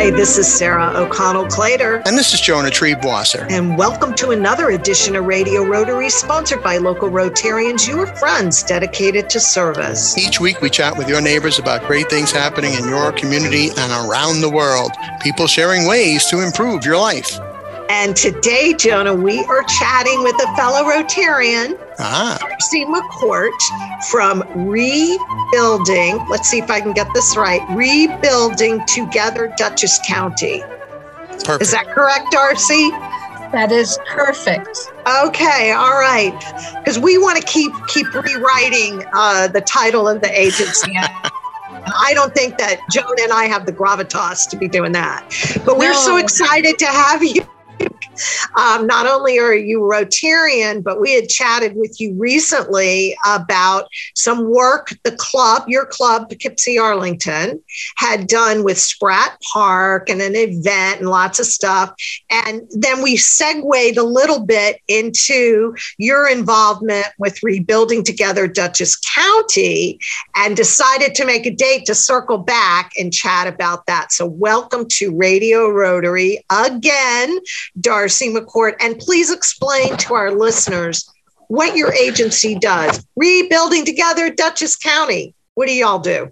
Hi, this is Sarah O'Connell Clater. And this is Jonah Triebwasser. And welcome to another edition of Radio Rotary, sponsored by local Rotarians, your friends dedicated to service. Each week, we chat with your neighbors about great things happening in your community and around the world. People sharing ways to improve your life. And today, Jonah, we are chatting with a fellow Rotarian, Ah, Darcy McCourt from Rebuilding. Let's see if I can get this right. Rebuilding Together Dutchess County. perfect. Is that correct, Darcy? That is perfect. Okay, all right. Because we want to keep keep rewriting uh, the title of the agency. I don't think that Joan and I have the gravitas to be doing that. But we're so excited to have you. Um, not only are you Rotarian, but we had chatted with you recently about some work the club, your club, Poughkeepsie Arlington, had done with Spratt Park and an event and lots of stuff. And then we segued a little bit into your involvement with rebuilding together Dutchess County and decided to make a date to circle back and chat about that. So, welcome to Radio Rotary again, Darcy McCourt. And please explain to our listeners what your agency does. Rebuilding together Dutchess County. What do y'all do?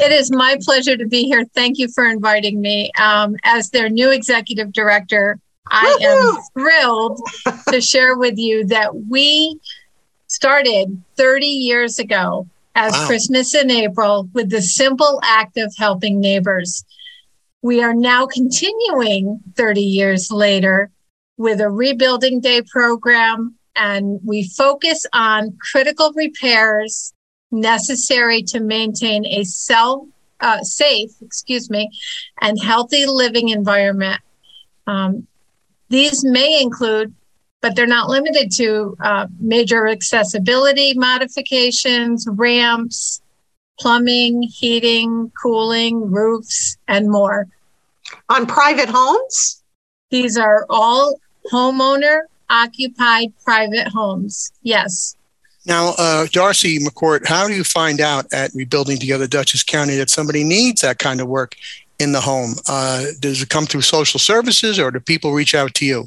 It is my pleasure to be here. Thank you for inviting me. Um, as their new executive director, I am thrilled to share with you that we started 30 years ago as Wow. Christmas in April with the simple act of helping neighbors. We are now continuing 30 years later with a rebuilding day program, and we focus on critical repairs necessary to maintain a self uh, safe, excuse me, and healthy living environment. Um, these may include, but they're not limited to, uh, major accessibility modifications, ramps, plumbing, heating, cooling, roofs, and more. On private homes? These are all homeowner occupied private homes. Yes. Now, uh, Darcy McCourt, how do you find out at Rebuilding Together Dutchess County that somebody needs that kind of work in the home? Uh, does it come through social services or do people reach out to you?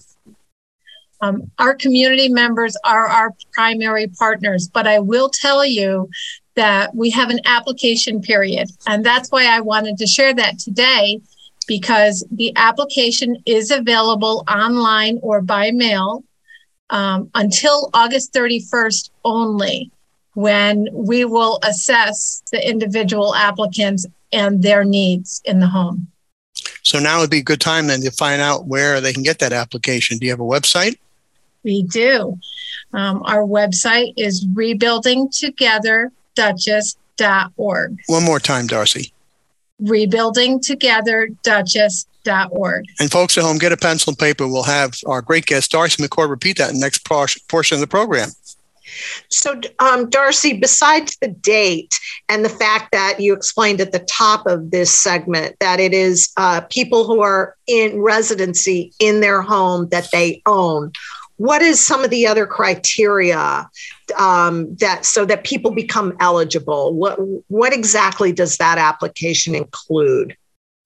Um, our community members are our primary partners, but I will tell you that we have an application period. And that's why I wanted to share that today because the application is available online or by mail um, until August 31st only, when we will assess the individual applicants and their needs in the home. So now would be a good time then to find out where they can get that application. Do you have a website? We do. Um, our website is rebuildingtogetherdutchess.org. One more time, Darcy. Rebuildingtogetherdutchess.org. And folks at home, get a pencil and paper. We'll have our great guest, Darcy McCourt, repeat that in the next portion of the program. So, um, Darcy, besides the date and the fact that you explained at the top of this segment that it is uh, people who are in residency in their home that they own, what is some of the other criteria um, that so that people become eligible? What what exactly does that application include?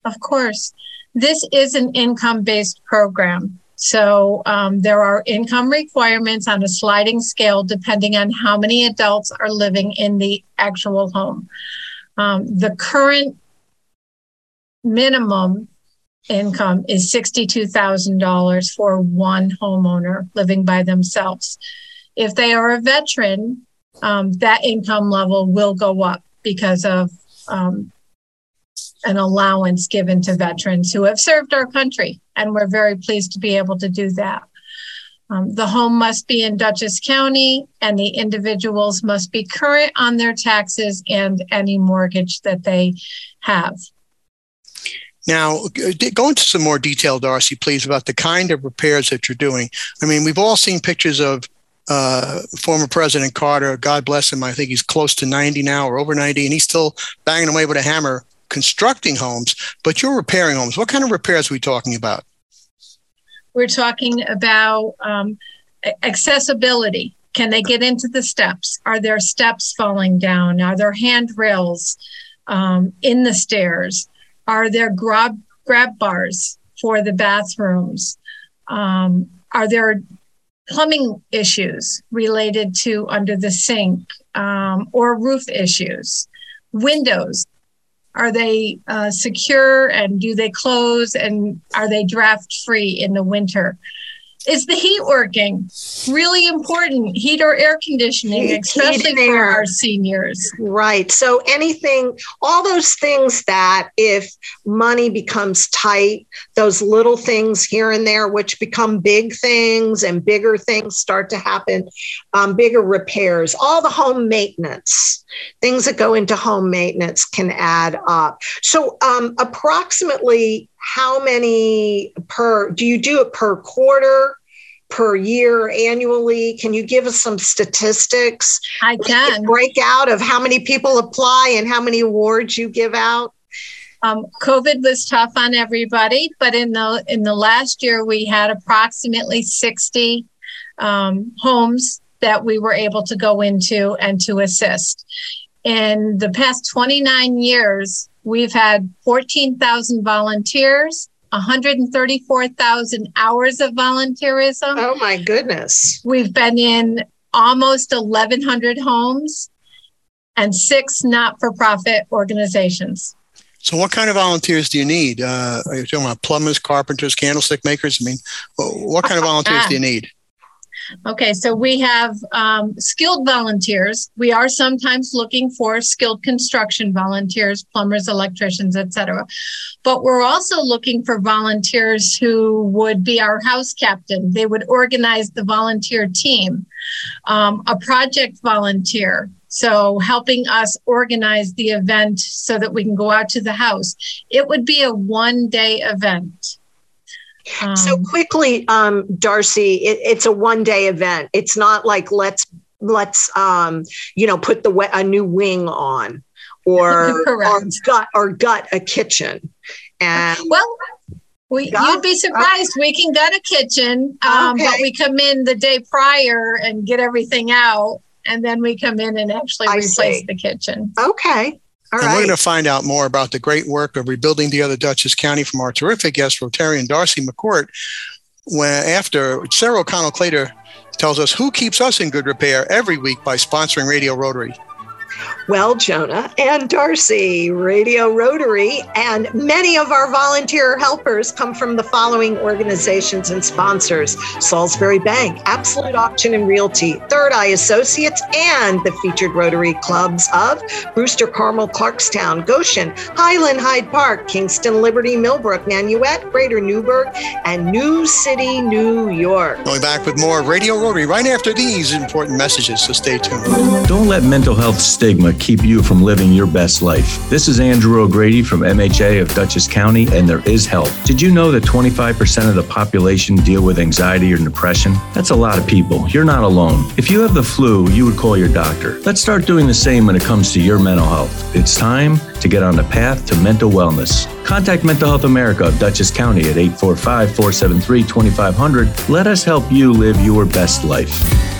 Of course, this is an income based program. So um, there are income requirements on a sliding scale depending on how many adults are living in the actual home. Um, the current minimum income is $62,000 for one homeowner living by themselves. If they are a veteran, um, that income level will go up because of um, an allowance given to veterans who have served our country. And we're very pleased to be able to do that. Um, the home must be in Dutchess County, and the individuals must be current on their taxes and any mortgage that they have. Now, go into some more detail, Darcy, please, about the kind of repairs that you're doing. I mean, we've all seen pictures of uh, former President Carter. God bless him. I think he's close to 90 now or over 90, and he's still banging away with a hammer constructing homes. But you're repairing homes. What kind of repairs are we talking about? We're talking about um, accessibility. Can they get into the steps? Are there steps falling down? Are there handrails um, in the stairs? Are there grab grab bars for the bathrooms? Um, are there plumbing issues related to under the sink um, or roof issues? Windows, are they uh, secure and do they close and are they draft free in the winter? Is the heat working? Really important. Heat or air conditioning, heat, especially heat for air. our seniors. Right. So anything, all those things that if money becomes tight, those little things here and there, which become big things and bigger things start to happen, um, bigger repairs, all the home maintenance, things that go into home maintenance can add up. So um, approximately how many per do you do it per quarter per year annually? Can you give us some statistics? I can. break out of how many people apply and how many awards you give out? Um, covid was tough on everybody but in the in the last year we had approximately 60 um, homes that we were able to go into and to assist. In the past 29 years We've had 14,000 volunteers, 134,000 hours of volunteerism. Oh my goodness. We've been in almost 1,100 homes and six not for profit organizations. So, what kind of volunteers do you need? Uh, are you talking about plumbers, carpenters, candlestick makers? I mean, what kind of volunteers do you need? Okay, so we have um, skilled volunteers. We are sometimes looking for skilled construction volunteers, plumbers, electricians, etc. But we're also looking for volunteers who would be our house captain. They would organize the volunteer team, um, a project volunteer. So, helping us organize the event so that we can go out to the house. It would be a one day event. Um, so quickly, um, Darcy, it, it's a one day event. It's not like let's let's um, you know put the a new wing on or or gut or gut a kitchen. And well, we, you'd be surprised. We can gut a kitchen, um, okay. but we come in the day prior and get everything out, and then we come in and actually I replace see. the kitchen. Okay. All and right. we're going to find out more about the great work of rebuilding together Dutchess County from our terrific guest, Rotarian Darcy McCourt. When after Sarah O'Connell Clater tells us who keeps us in good repair every week by sponsoring Radio Rotary. Well, Jonah and Darcy, Radio Rotary, and many of our volunteer helpers come from the following organizations and sponsors Salisbury Bank, Absolute Auction and Realty, Third Eye Associates, and the featured Rotary clubs of Brewster Carmel, Clarkstown, Goshen, Highland Hyde Park, Kingston, Liberty, Millbrook, Nanuet, Greater Newburgh, and New City, New York. Going back with more Radio Rotary right after these important messages, so stay tuned. Don't let mental health stigma keep you from living your best life. This is Andrew O'Grady from MHA of Dutchess County, and there is help. Did you know that 25% of the population deal with anxiety or depression? That's a lot of people. You're not alone. If you have the flu, you would call your doctor. Let's start doing the same when it comes to your mental health. It's time to get on the path to mental wellness. Contact Mental Health America of Dutchess County at 845 473 2500. Let us help you live your best life.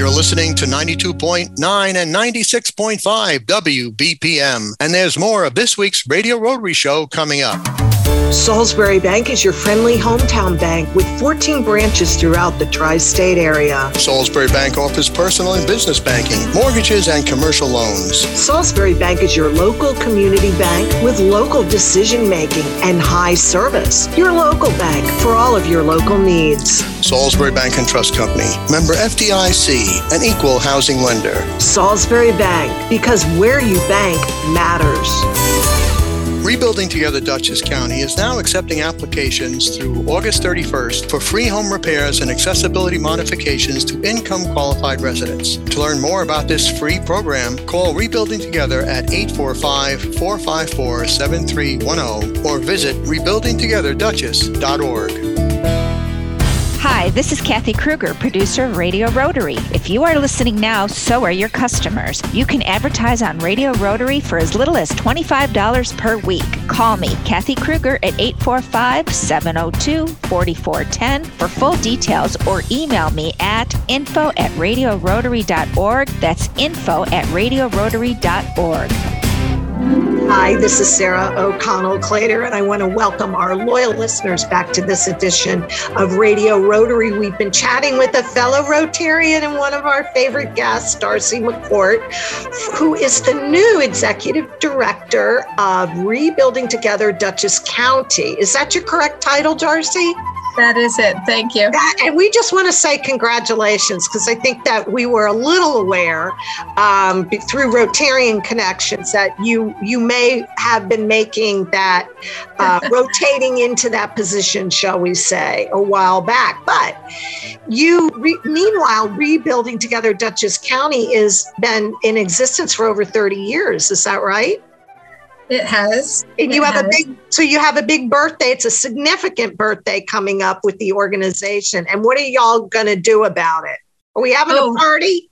You're listening to 92.9 and 96.5 WBPM. And there's more of this week's Radio Rotary Show coming up. Salisbury Bank is your friendly hometown bank with 14 branches throughout the tri state area. Salisbury Bank offers personal and business banking, mortgages, and commercial loans. Salisbury Bank is your local community bank with local decision making and high service. Your local bank for all of your local needs. Salisbury Bank and Trust Company, member FDIC, an equal housing lender. Salisbury Bank, because where you bank matters. Rebuilding Together Dutchess County is now accepting applications through August 31st for free home repairs and accessibility modifications to income qualified residents. To learn more about this free program, call Rebuilding Together at 845 454 7310 or visit rebuildingtogetherdutchess.org. Hi, this is Kathy Kruger, producer of Radio Rotary. If you are listening now, so are your customers. You can advertise on Radio Rotary for as little as $25 per week. Call me, Kathy Kruger, at 845 702 4410 for full details or email me at info at radiorotary.org. That's info at radiorotary.org. Hi, this is Sarah O'Connell Clater, and I want to welcome our loyal listeners back to this edition of Radio Rotary. We've been chatting with a fellow Rotarian and one of our favorite guests, Darcy McCourt, who is the new executive director of Rebuilding Together Dutchess County. Is that your correct title, Darcy? That is it. Thank you. And we just want to say congratulations because I think that we were a little aware um, through Rotarian connections that you you may have been making that uh, rotating into that position, shall we say, a while back. But you, re- meanwhile, rebuilding together Dutchess County has been in existence for over 30 years. Is that right? It has. And it you have has. a big, so you have a big birthday. It's a significant birthday coming up with the organization. And what are y'all going to do about it? Are we having Oh. a party?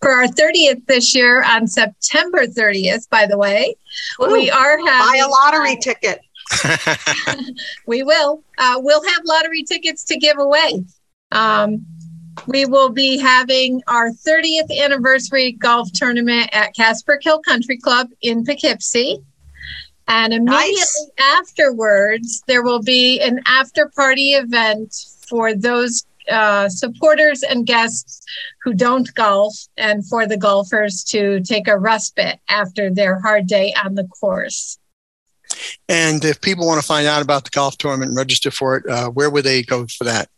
for our 30th this year on September 30th, by the way. we Ooh, are buy having a lottery ticket. We will. Uh, we'll have lottery tickets to give away. Um, we will be having our 30th anniversary golf tournament at Casperkill Country Club in Poughkeepsie. And immediately Nice. afterwards, there will be an after party event for those uh, supporters and guests who don't golf and for the golfers to take a respite after their hard day on the course. and if people want to find out about the golf tournament and register for it, uh, where would they go for that?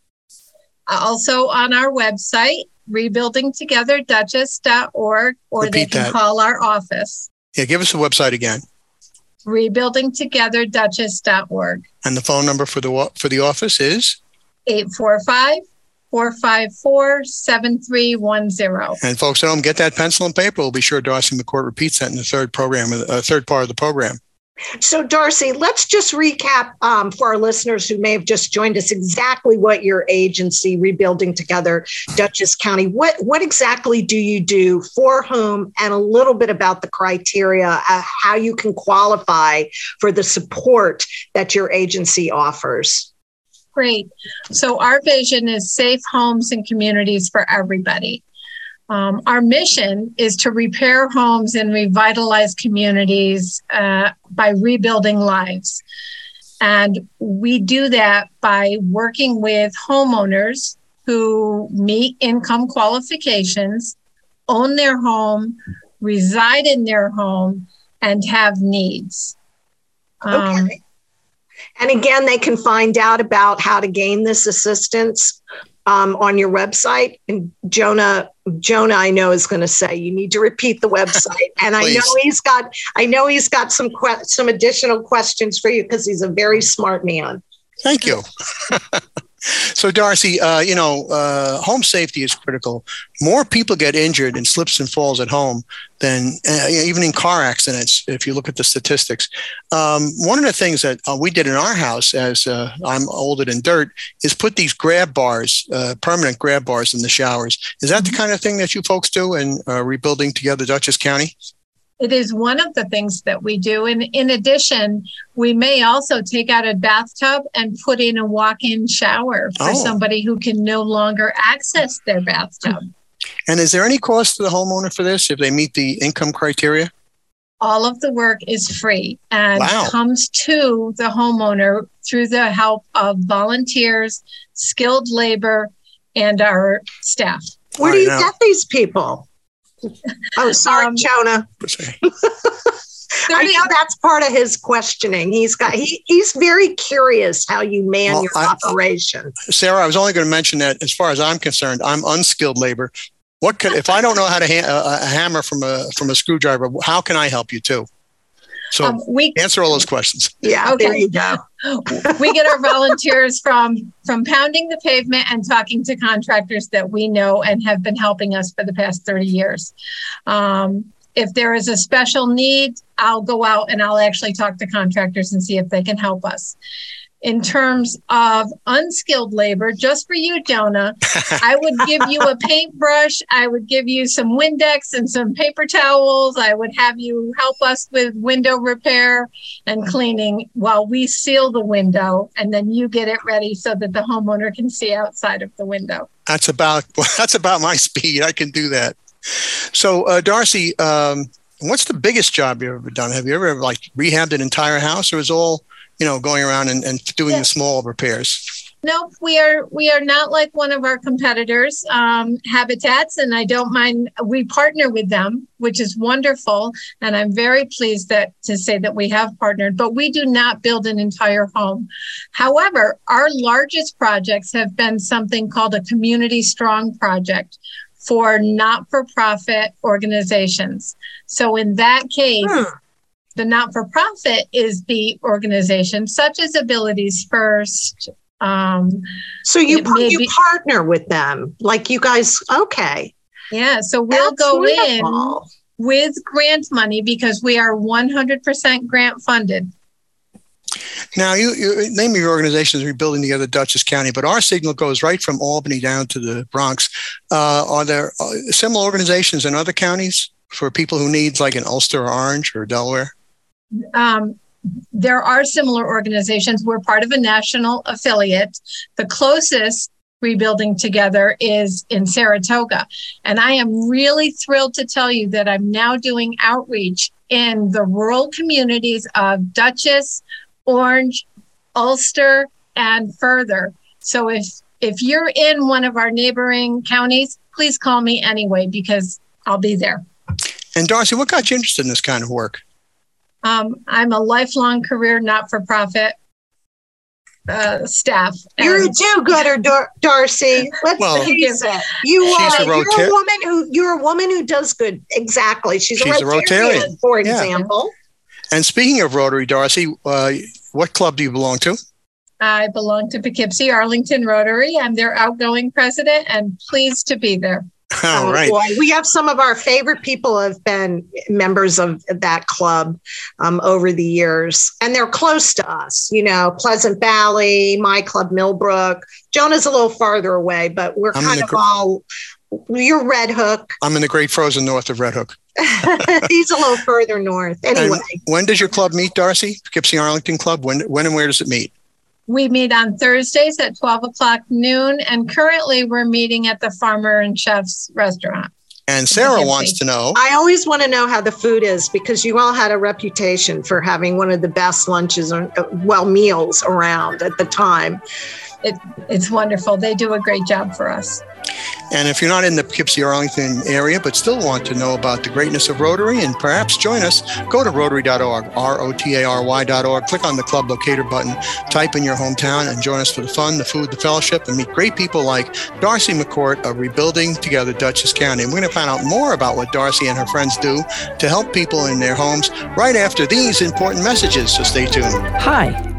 also on our website, rebuildingtogetherdutchess.org, or they can that. call our office, Yeah, give us the website again rebuildingtogetherdutchess.org, and the phone number for the for the office is. 845 454 7310. And folks at home, get that pencil and paper. We'll be sure Darcy McCourt repeats that in the third program, uh, third part of the program. So, Darcy, let's just recap um, for our listeners who may have just joined us exactly what your agency, Rebuilding Together Dutchess County, what, what exactly do you do for whom, and a little bit about the criteria, uh, how you can qualify for the support that your agency offers. Great. So, our vision is safe homes and communities for everybody. Um, our mission is to repair homes and revitalize communities uh, by rebuilding lives. And we do that by working with homeowners who meet income qualifications, own their home, reside in their home, and have needs. Um, Okay. And again, they can find out about how to gain this assistance um, on your website. And Jonah, Jonah, I know is going to say you need to repeat the website. And I know he's got, I know he's got some que- some additional questions for you because he's a very smart man. Thank you. so, Darcy, uh, you know, uh, home safety is critical. More people get injured in slips and falls at home than uh, even in car accidents, if you look at the statistics. Um, one of the things that uh, we did in our house, as uh, I'm older than dirt, is put these grab bars, uh, permanent grab bars in the showers. Is that the kind of thing that you folks do in uh, rebuilding together Dutchess County? It is one of the things that we do. And in addition, we may also take out a bathtub and put in a walk in shower for Oh. somebody who can no longer access their bathtub. Hmm. And is there any cost to the homeowner for this if they meet the income criteria? All of the work is free and Wow. comes to the homeowner through the help of volunteers, skilled labor, and our staff. Where All do you now- get these people? Oh, sorry, Um, Jonah. I 30 know that's part of his questioning. He's got he, he's very curious how you man Well, your I- operation. Sarah, I was only going to mention that as far as I'm concerned, I'm unskilled labor. What could if I don't know how to ha- a, a hammer from a from a screwdriver? How can I help you too? So um, we answer all those questions. Yeah, okay. there you go. we get our volunteers from from pounding the pavement and talking to contractors that we know and have been helping us for the past 30 years. Um, if there is a special need, I'll go out and I'll actually talk to contractors and see if they can help us in terms of unskilled labor, just for you, Jonah, I would give you a paintbrush. I would give you some Windex and some paper towels. I would have you help us with window repair and cleaning while we seal the window, and then you get it ready so that the homeowner can see outside of the window. That's about that's about my speed. I can do that. So, uh, Darcy, um, what's the biggest job you've ever done? Have you ever like rehabbed an entire house, or is all you know, going around and, and doing yeah. the small repairs. No, we are we are not like one of our competitors, um, Habitats, and I don't mind. We partner with them, which is wonderful, and I'm very pleased that to say that we have partnered. But we do not build an entire home. However, our largest projects have been something called a community strong project for not-for-profit organizations. So in that case. Hmm the not for profit is the organization, such as Abilities First. Um, so you maybe, you partner with them, like you guys. Okay. Yeah. So we'll That's go wonderful. in with grant money because we are 100% grant funded. Now, you, you name your organization is rebuilding together Dutchess County, but our signal goes right from Albany down to the Bronx. Uh, are there uh, similar organizations in other counties for people who need, like in Ulster or Orange or Delaware? Um, there are similar organizations. We're part of a national affiliate. The closest rebuilding together is in Saratoga. And I am really thrilled to tell you that I'm now doing outreach in the rural communities of Dutchess, Orange, Ulster, and further. So if if you're in one of our neighboring counties, please call me anyway because I'll be there. And Darcy, what got you interested in this kind of work? Um, I'm a lifelong career not for profit uh, staff. You're a do-gooder, Dar- Darcy. Let's well, face it. You are. A you're a woman who. You're a woman who does good. Exactly. She's, she's a, Rotarian, a Rotarian, for example. Yeah. And speaking of Rotary, Darcy, uh, what club do you belong to? I belong to Poughkeepsie Arlington Rotary. I'm their outgoing president, and pleased to be there. All oh, right. Boy, we have some of our favorite people have been members of that club um, over the years, and they're close to us. You know, Pleasant Valley, my club, Millbrook. Jonah's a little farther away, but we're I'm kind of gr- all. You're Red Hook. I'm in the Great Frozen North of Red Hook. He's a little further north. Anyway, and when does your club meet, Darcy? Poughkeepsie Arlington Club. When, when, and where does it meet? We meet on Thursdays at 12 o'clock noon, and currently we're meeting at the Farmer and Chef's restaurant. And Sarah wants to know. I always want to know how the food is because you all had a reputation for having one of the best lunches or, well, meals around at the time. It, it's wonderful. They do a great job for us. And if you're not in the Poughkeepsie Arlington area but still want to know about the greatness of Rotary and perhaps join us, go to rotary.org, R O T A R Y.org, click on the club locator button, type in your hometown, and join us for the fun, the food, the fellowship, and meet great people like Darcy McCourt of Rebuilding Together Dutchess County. And we're going to find out more about what Darcy and her friends do to help people in their homes right after these important messages. So stay tuned. Hi.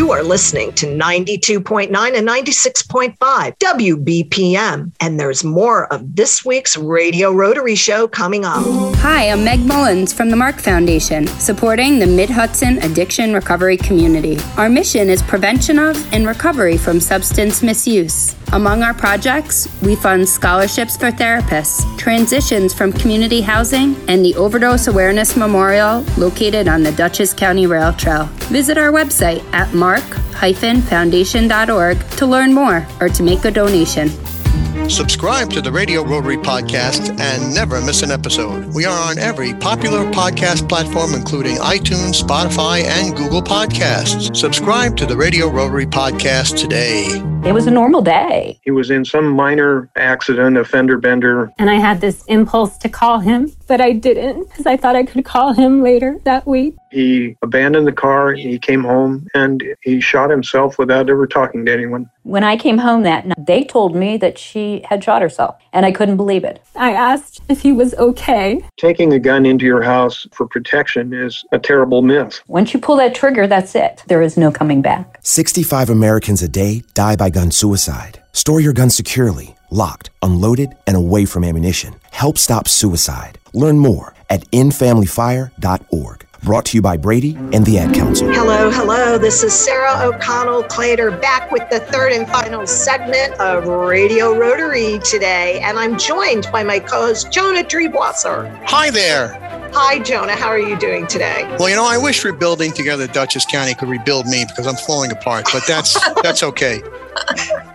You are listening to 92.9 and 96.5 WBPM. And there's more of this week's Radio Rotary Show coming up. Hi, I'm Meg Mullins from the Mark Foundation, supporting the Mid Hudson addiction recovery community. Our mission is prevention of and recovery from substance misuse. Among our projects, we fund scholarships for therapists, transitions from community housing, and the Overdose Awareness Memorial located on the Dutchess County Rail Trail. Visit our website at mark-foundation.org to learn more or to make a donation. Subscribe to the Radio Rotary Podcast and never miss an episode. We are on every popular podcast platform, including iTunes, Spotify, and Google Podcasts. Subscribe to the Radio Rotary Podcast today. It was a normal day. He was in some minor accident, a fender bender. And I had this impulse to call him, but I didn't because I thought I could call him later that week. He abandoned the car, he came home, and he shot himself without ever talking to anyone. When I came home that night, they told me that she had shot herself, and I couldn't believe it. I asked if he was okay. Taking a gun into your house for protection is a terrible myth. Once you pull that trigger, that's it. There is no coming back. 65 Americans a day die by gun suicide. Store your gun securely, locked, unloaded, and away from ammunition. Help stop suicide. Learn more at endfamilyfire.org. Brought to you by Brady and the Ad Council. Hello, hello. This is Sarah O'Connell Clater back with the third and final segment of Radio Rotary today. And I'm joined by my co host, Jonah Triebwasser. Hi there. Hi, Jonah. How are you doing today? Well, you know, I wish rebuilding together Dutchess County could rebuild me because I'm falling apart, but that's that's okay.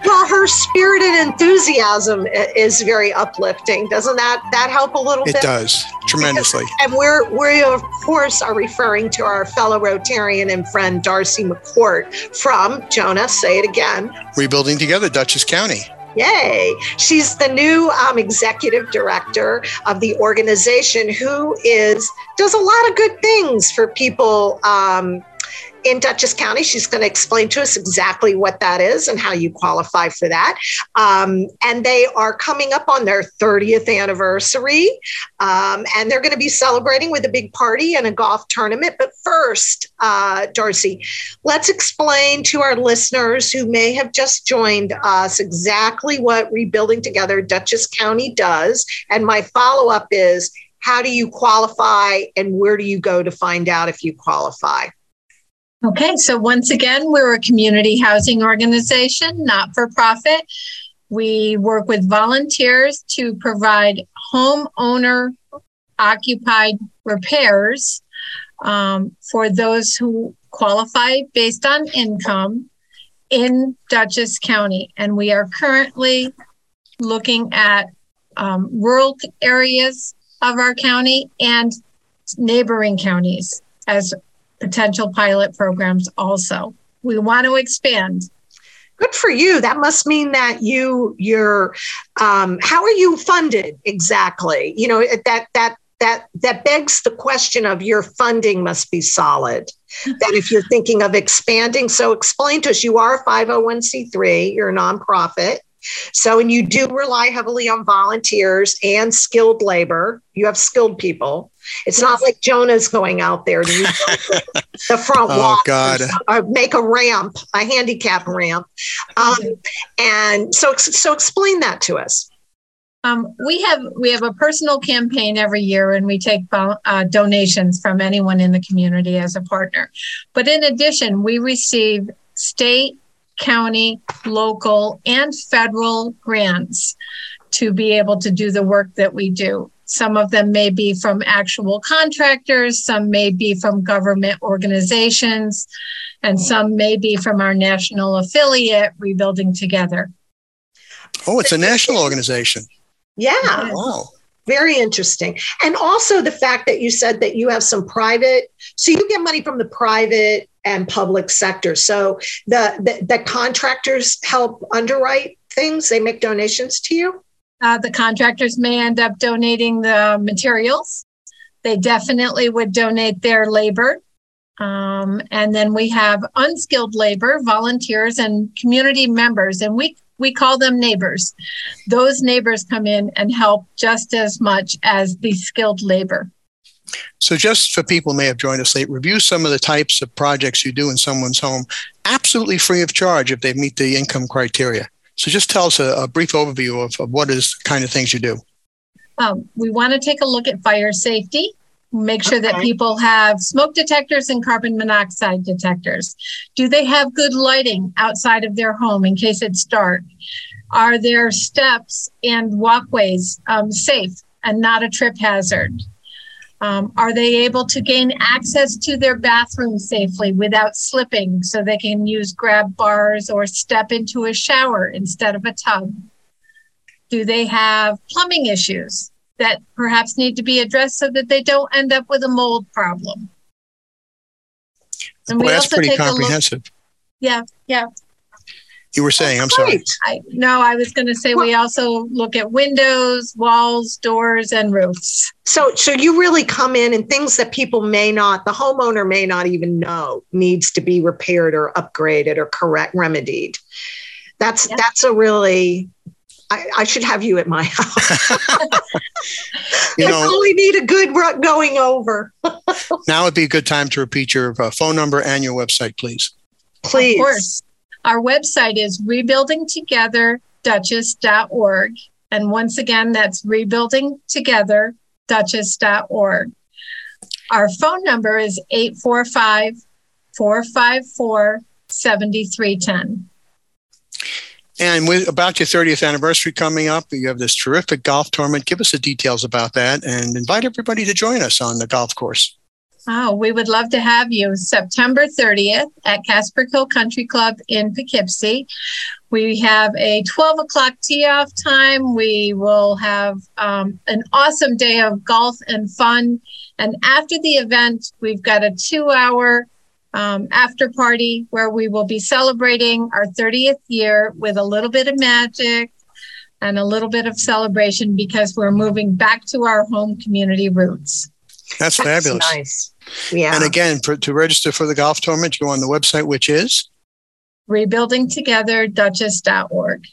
Well, her spirited enthusiasm is very uplifting. Doesn't that that help a little it bit? It does tremendously. And we're we of course are referring to our fellow Rotarian and friend Darcy McCourt from Jonah. Say it again. Rebuilding together Dutchess County. Yay. She's the new um, executive director of the organization who is does a lot of good things for people um, in Dutchess County. She's going to explain to us exactly what that is and how you qualify for that. Um, and they are coming up on their 30th anniversary. Um, and they're going to be celebrating with a big party and a golf tournament. But first, uh, Darcy, let's explain to our listeners who may have just joined us exactly what Rebuilding Together Dutchess County does. And my follow up is, how do you qualify and where do you go to find out if you qualify? Okay, so once again, we're a community housing organization, not for profit. We work with volunteers to provide homeowner occupied repairs um, for those who qualify based on income in Dutchess County. And we are currently looking at um, rural areas of our county and neighboring counties as potential pilot programs also. We want to expand. Good for you. That must mean that you you're um, how are you funded exactly? You know that that that that begs the question of your funding must be solid. that if you're thinking of expanding, so explain to us. You are a 501c3. You're a nonprofit. So, and you do rely heavily on volunteers and skilled labor. You have skilled people. It's not like Jonah's going out there to the front oh, walk God. Or, or, make a ramp, a handicap ramp. Um, and so, so explain that to us. Um, we have we have a personal campaign every year, and we take uh, donations from anyone in the community as a partner. But in addition, we receive state county, local, and federal grants to be able to do the work that we do. Some of them may be from actual contractors, some may be from government organizations, and some may be from our national affiliate, Rebuilding Together. Oh, it's a national organization. Yeah. Wow. Very interesting. And also the fact that you said that you have some private, so you get money from the private and public sector. So the, the, the contractors help underwrite things, they make donations to you? Uh, the contractors may end up donating the materials. They definitely would donate their labor. Um, and then we have unskilled labor, volunteers, and community members, and we we call them neighbors. Those neighbors come in and help just as much as the skilled labor. So, just for people who may have joined us late, review some of the types of projects you do in someone's home, absolutely free of charge if they meet the income criteria. So, just tell us a, a brief overview of, of what is kind of things you do. Um, we want to take a look at fire safety make sure okay. that people have smoke detectors and carbon monoxide detectors. Do they have good lighting outside of their home in case it's dark? Are their steps and walkways um, safe and not a trip hazard? Um, are they able to gain access to their bathroom safely without slipping so they can use grab bars or step into a shower instead of a tub? Do they have plumbing issues? that perhaps need to be addressed so that they don't end up with a mold problem. And well, that's pretty comprehensive. Look, yeah, yeah. You were saying, I'm sorry. I, no, I was going to say well, we also look at windows, walls, doors, and roofs. So, so you really come in and things that people may not, the homeowner may not even know needs to be repaired or upgraded or correct remedied. That's yeah. that's a really I, I, should have you at my house. you know, I only need a good ruck going over. now would be a good time to repeat your uh, phone number and your website, please. Please. Our website is rebuildingtogetherdutchess.org. And once again, that's rebuildingtogetherdutchess.org. Our phone number is 845 454 7310. And with about your 30th anniversary coming up, you have this terrific golf tournament. Give us the details about that and invite everybody to join us on the golf course. Oh, we would love to have you September 30th at Casperkill Country Club in Poughkeepsie. We have a 12 o'clock tee off time. We will have um, an awesome day of golf and fun. And after the event, we've got a two hour um, after party where we will be celebrating our 30th year with a little bit of magic and a little bit of celebration because we're moving back to our home community roots. That's, That's fabulous. Nice. Yeah. And again, for, to register for the golf tournament, you go on the website, which is rebuildingtogetherdutchess.org.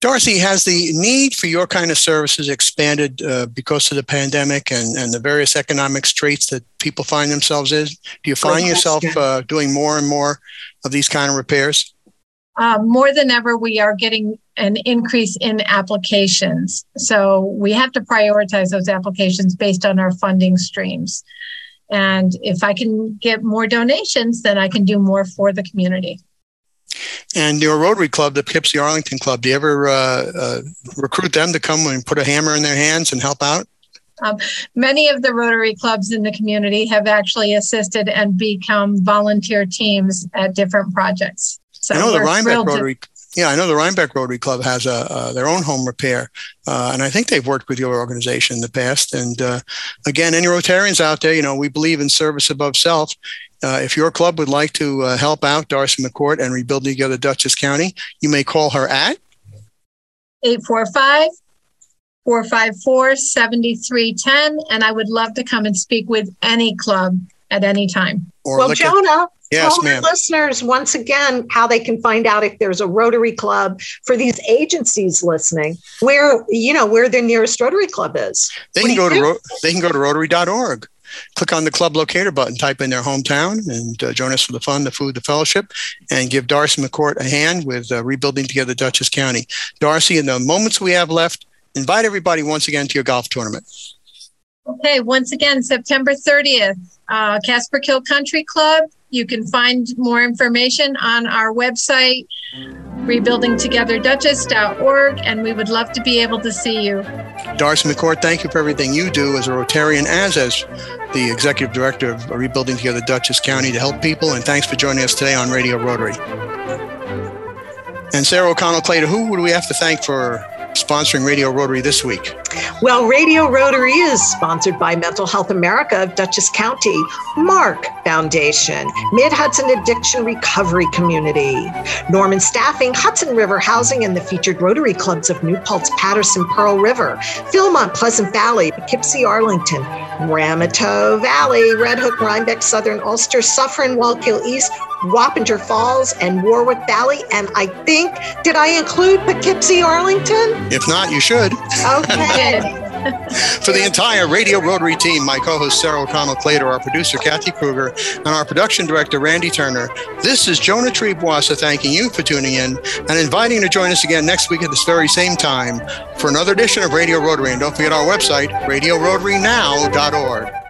Darcy, has the need for your kind of services expanded uh, because of the pandemic and, and the various economic straits that people find themselves in? Do you find yourself uh, doing more and more of these kind of repairs? Uh, more than ever, we are getting an increase in applications. So we have to prioritize those applications based on our funding streams. And if I can get more donations, then I can do more for the community. And your Rotary Club, the Poughkeepsie Arlington Club, do you ever uh, uh, recruit them to come and put a hammer in their hands and help out? Um, many of the Rotary clubs in the community have actually assisted and become volunteer teams at different projects. So I know the Rhinebeck Rotary. To- yeah, I know the Rhinebeck Rotary Club has a, their own home repair, uh, and I think they've worked with your organization in the past. And uh, again, any Rotarians out there, you know, we believe in service above self. Uh, if your club would like to uh, help out Darcy McCourt and rebuild together Dutchess County, you may call her at 845 454 7310. And I would love to come and speak with any club at any time. Or well, Jonah, at, yes, tell ma'am. listeners once again how they can find out if there's a Rotary Club for these agencies listening, where, you know, where their nearest Rotary Club is. They can go to ro- they can go to rotary.org click on the club locator button, type in their hometown, and uh, join us for the fun, the food, the fellowship, and give Darcy McCourt a hand with uh, rebuilding together Dutchess County. Darcy, in the moments we have left, invite everybody once again to your golf tournament. Okay, once again, September 30th, uh, Casperkill Country Club. You can find more information on our website, rebuildingtogetherdutchess.org, and we would love to be able to see you. Darcy McCourt, thank you for everything you do as a Rotarian, as as the executive director of Rebuilding Together Dutchess County to help people, and thanks for joining us today on Radio Rotary. And Sarah O'Connell Clater, who would we have to thank for sponsoring Radio Rotary this week? Well, Radio Rotary is sponsored by Mental Health America of Dutchess County, Mark Foundation, Mid Hudson Addiction Recovery Community, Norman Staffing, Hudson River Housing, and the featured Rotary Clubs of New Paltz, Patterson, Pearl River, Philmont, Pleasant Valley, Poughkeepsie, Arlington, Ramapo Valley, Red Hook, Rhinebeck, Southern Ulster, Suffern, Wallkill East, Wappinger Falls, and Warwick Valley. And I think, did I include Poughkeepsie, Arlington? If not, you should. Okay. For the entire Radio Rotary team, my co host Sarah O'Connell Clater, our producer Kathy Kruger, and our production director Randy Turner, this is Jonah Triebwasser thanking you for tuning in and inviting you to join us again next week at this very same time for another edition of Radio Rotary. And don't forget our website, radiorotarynow.org.